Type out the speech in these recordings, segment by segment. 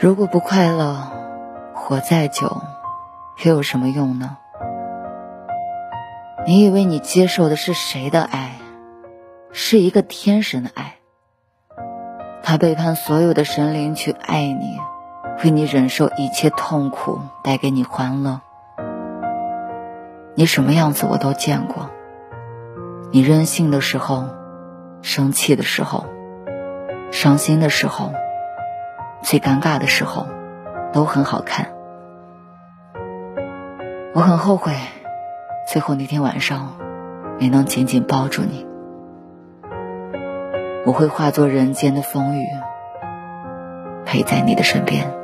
如果不快乐，活再久又有什么用呢？你以为你接受的是谁的爱？是一个天神的爱。他背叛所有的神灵去爱你，为你忍受一切痛苦，带给你欢乐。你什么样子我都见过。你任性的时候，生气的时候，伤心的时候。最尴尬的时候，都很好看。我很后悔，最后那天晚上没能紧紧抱住你。我会化作人间的风雨，陪在你的身边。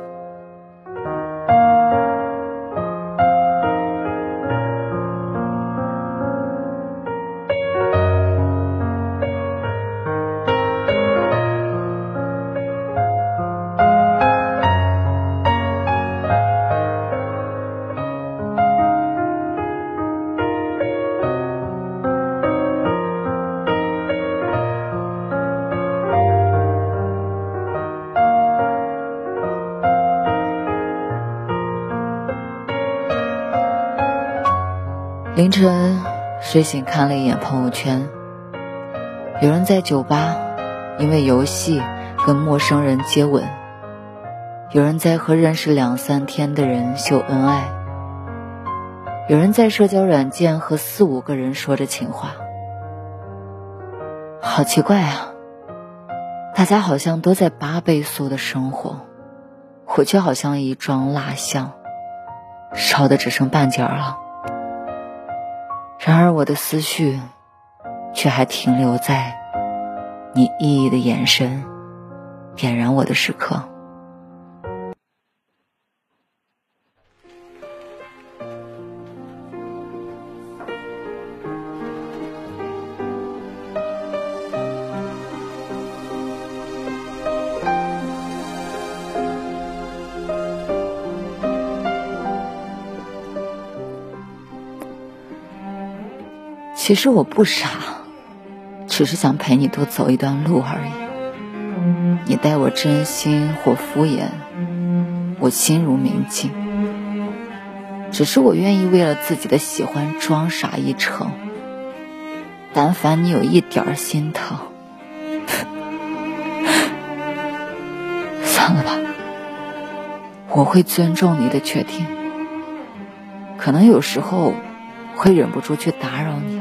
凌晨睡醒，看了一眼朋友圈，有人在酒吧因为游戏跟陌生人接吻，有人在和认识两三天的人秀恩爱，有人在社交软件和四五个人说着情话，好奇怪啊！大家好像都在八倍速的生活，我却好像一桩蜡像，烧的只剩半截了。然而，我的思绪却还停留在你熠熠的眼神点燃我的时刻。其实我不傻，只是想陪你多走一段路而已。你待我真心或敷衍，我心如明镜。只是我愿意为了自己的喜欢装傻一程。但凡你有一点心疼，算了吧。我会尊重你的决定。可能有时候。会忍不住去打扰你，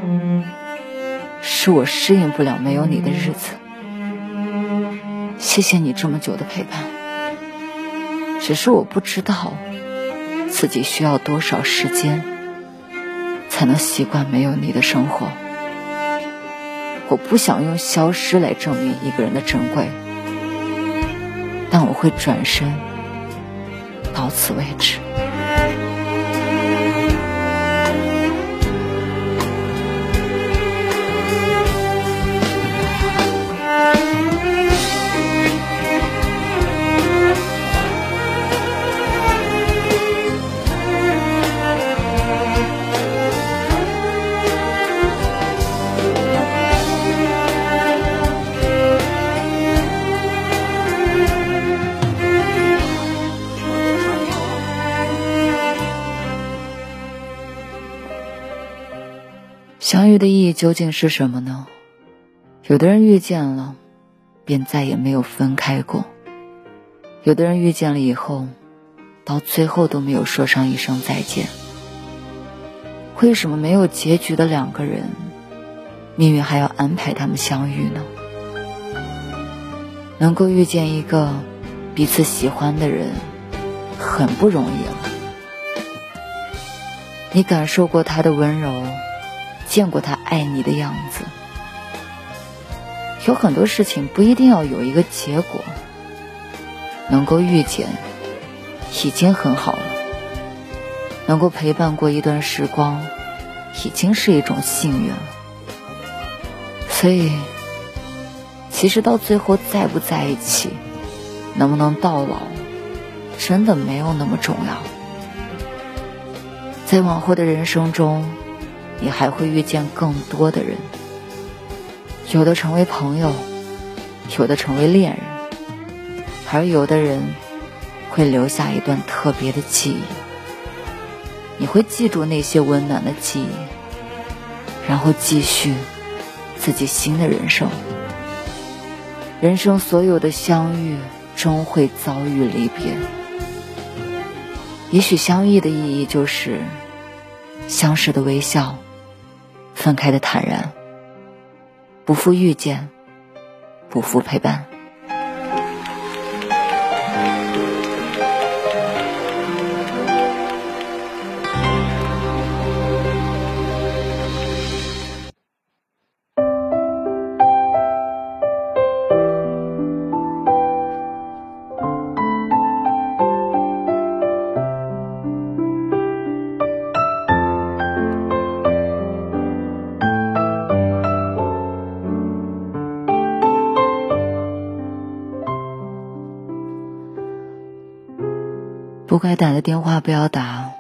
是我适应不了没有你的日子。谢谢你这么久的陪伴，只是我不知道自己需要多少时间才能习惯没有你的生活。我不想用消失来证明一个人的珍贵，但我会转身，到此为止。遇的意义究竟是什么呢？有的人遇见了，便再也没有分开过；有的人遇见了以后，到最后都没有说上一声再见。为什么没有结局的两个人，命运还要安排他们相遇呢？能够遇见一个彼此喜欢的人，很不容易了。你感受过他的温柔。见过他爱你的样子，有很多事情不一定要有一个结果，能够遇见已经很好了，能够陪伴过一段时光，已经是一种幸运了。所以，其实到最后在不在一起，能不能到老，真的没有那么重要。在往后的人生中，你还会遇见更多的人，有的成为朋友，有的成为恋人，而有的人会留下一段特别的记忆。你会记住那些温暖的记忆，然后继续自己新的人生。人生所有的相遇，终会遭遇离别。也许相遇的意义就是相识的微笑，分开的坦然，不负遇见，不负陪伴。不该打的电话不要打，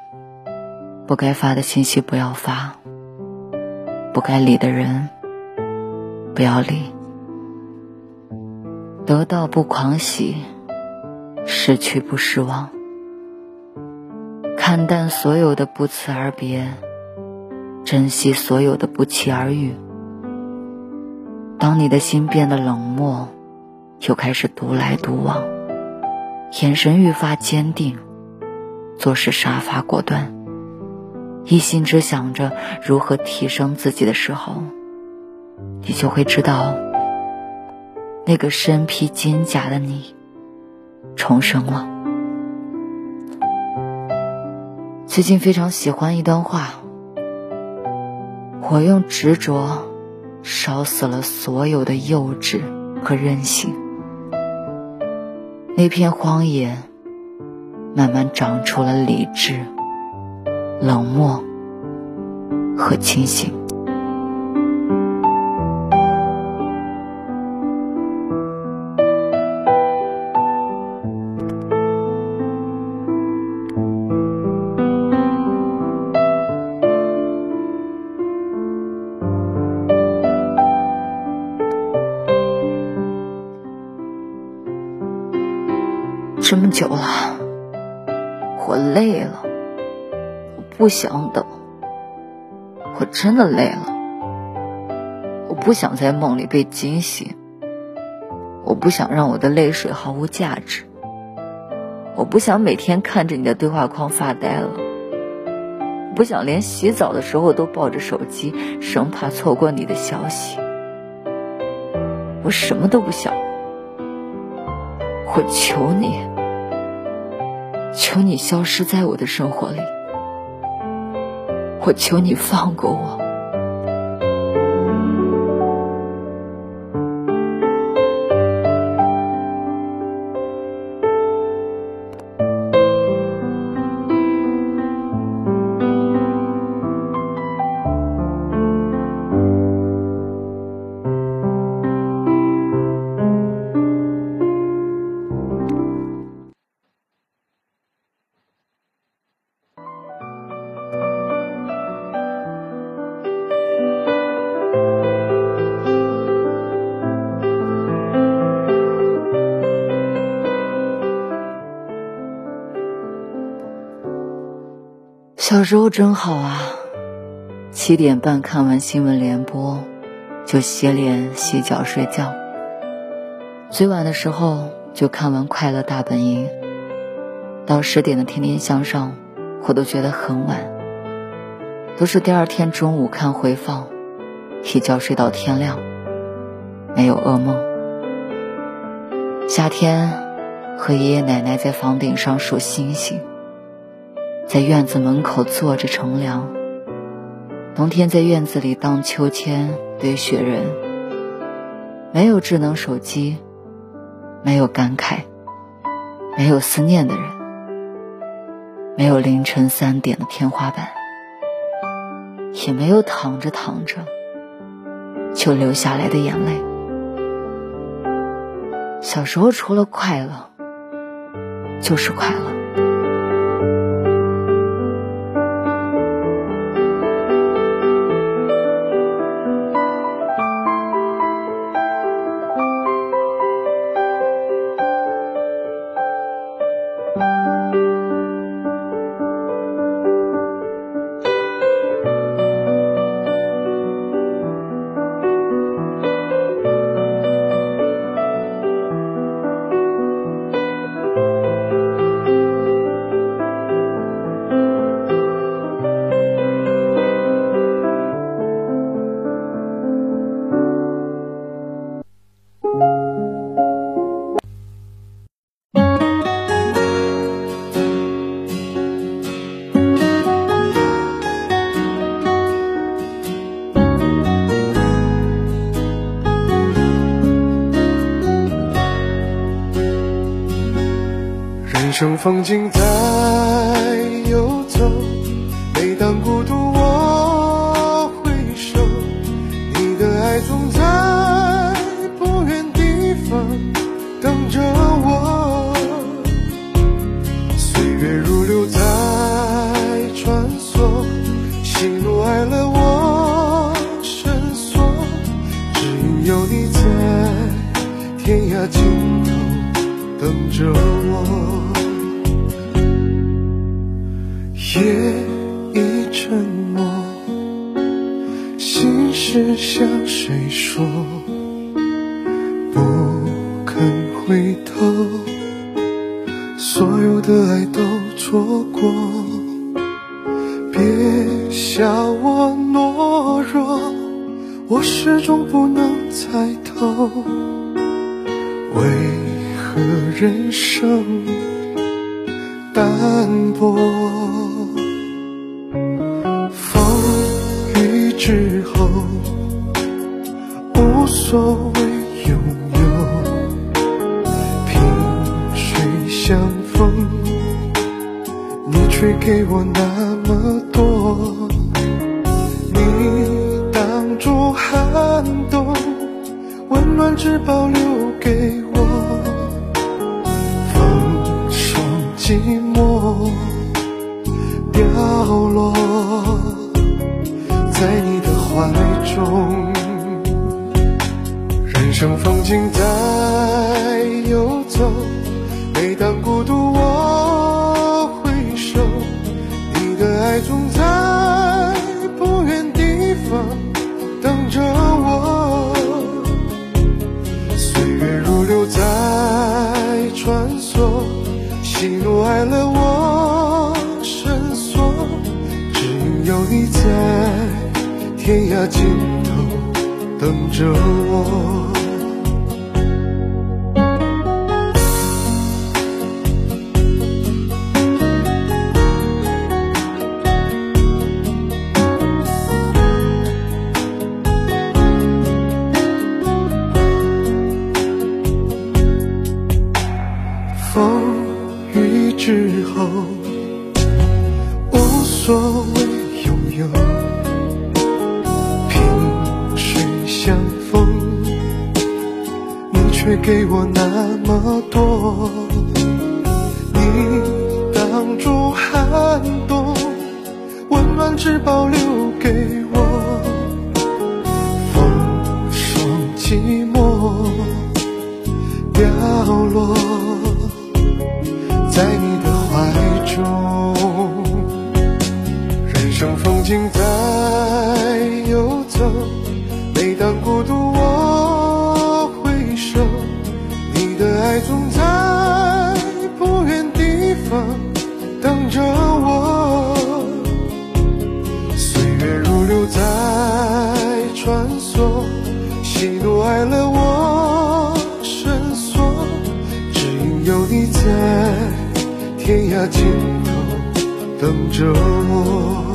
不该发的信息不要发，不该理的人不要理。得到不狂喜，失去不失望。看淡所有的不辞而别，珍惜所有的不期而遇。当你的心变得冷漠，又开始独来独往，眼神愈发坚定。做事杀伐果断，一心只想着如何提升自己的时候，你就会知道，那个身披金甲的你重生了。最近非常喜欢一段话：我用执着烧死了所有的幼稚和任性，那片荒野。慢慢长出了理智、冷漠和清醒。这么久了。我累了，我不想等，我真的累了。我不想在梦里被惊醒，我不想让我的泪水毫无价值，我不想每天看着你的对话框发呆了，不想连洗澡的时候都抱着手机，生怕错过你的消息。我什么都不想，我求你。求你消失在我的生活里，我求你放过我。小时候真好啊！七点半看完新闻联播，就洗脸洗脚睡觉。最晚的时候就看完《快乐大本营》，到十点的《天天向上》，我都觉得很晚。都是第二天中午看回放，一觉睡到天亮，没有噩梦。夏天和爷爷奶奶在房顶上数星星。在院子门口坐着乘凉，冬天在院子里荡秋千堆雪人。没有智能手机，没有感慨，没有思念的人，没有凌晨三点的天花板，也没有躺着躺着就流下来的眼泪。小时候除了快乐，就是快乐。人生风景在游走，每当孤独等着我。夜已沉默，心事向谁说？不肯回头，所有的爱都错过。别笑我懦弱，我始终不能猜透，为何人生淡薄。风雨之后无所谓拥有，萍水相逢，你却给我那么多。你挡住寒冬，温暖只保留给寂寞掉落，在你的。怀中，人生风景在游走。每当孤独我等着我，了我绳索，只因有你在天涯尽头等着我。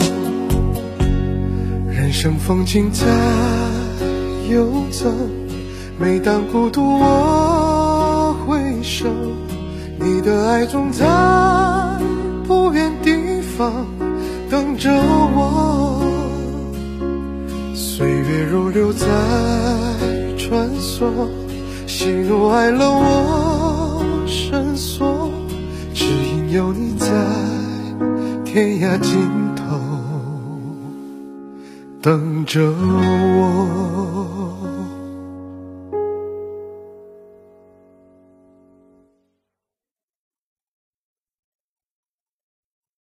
人生风景在游走，每当孤独我。回首，你的爱总在不远地方等着我。岁月如流在说喜怒哀乐我深锁只因有你在天涯尽头等着我。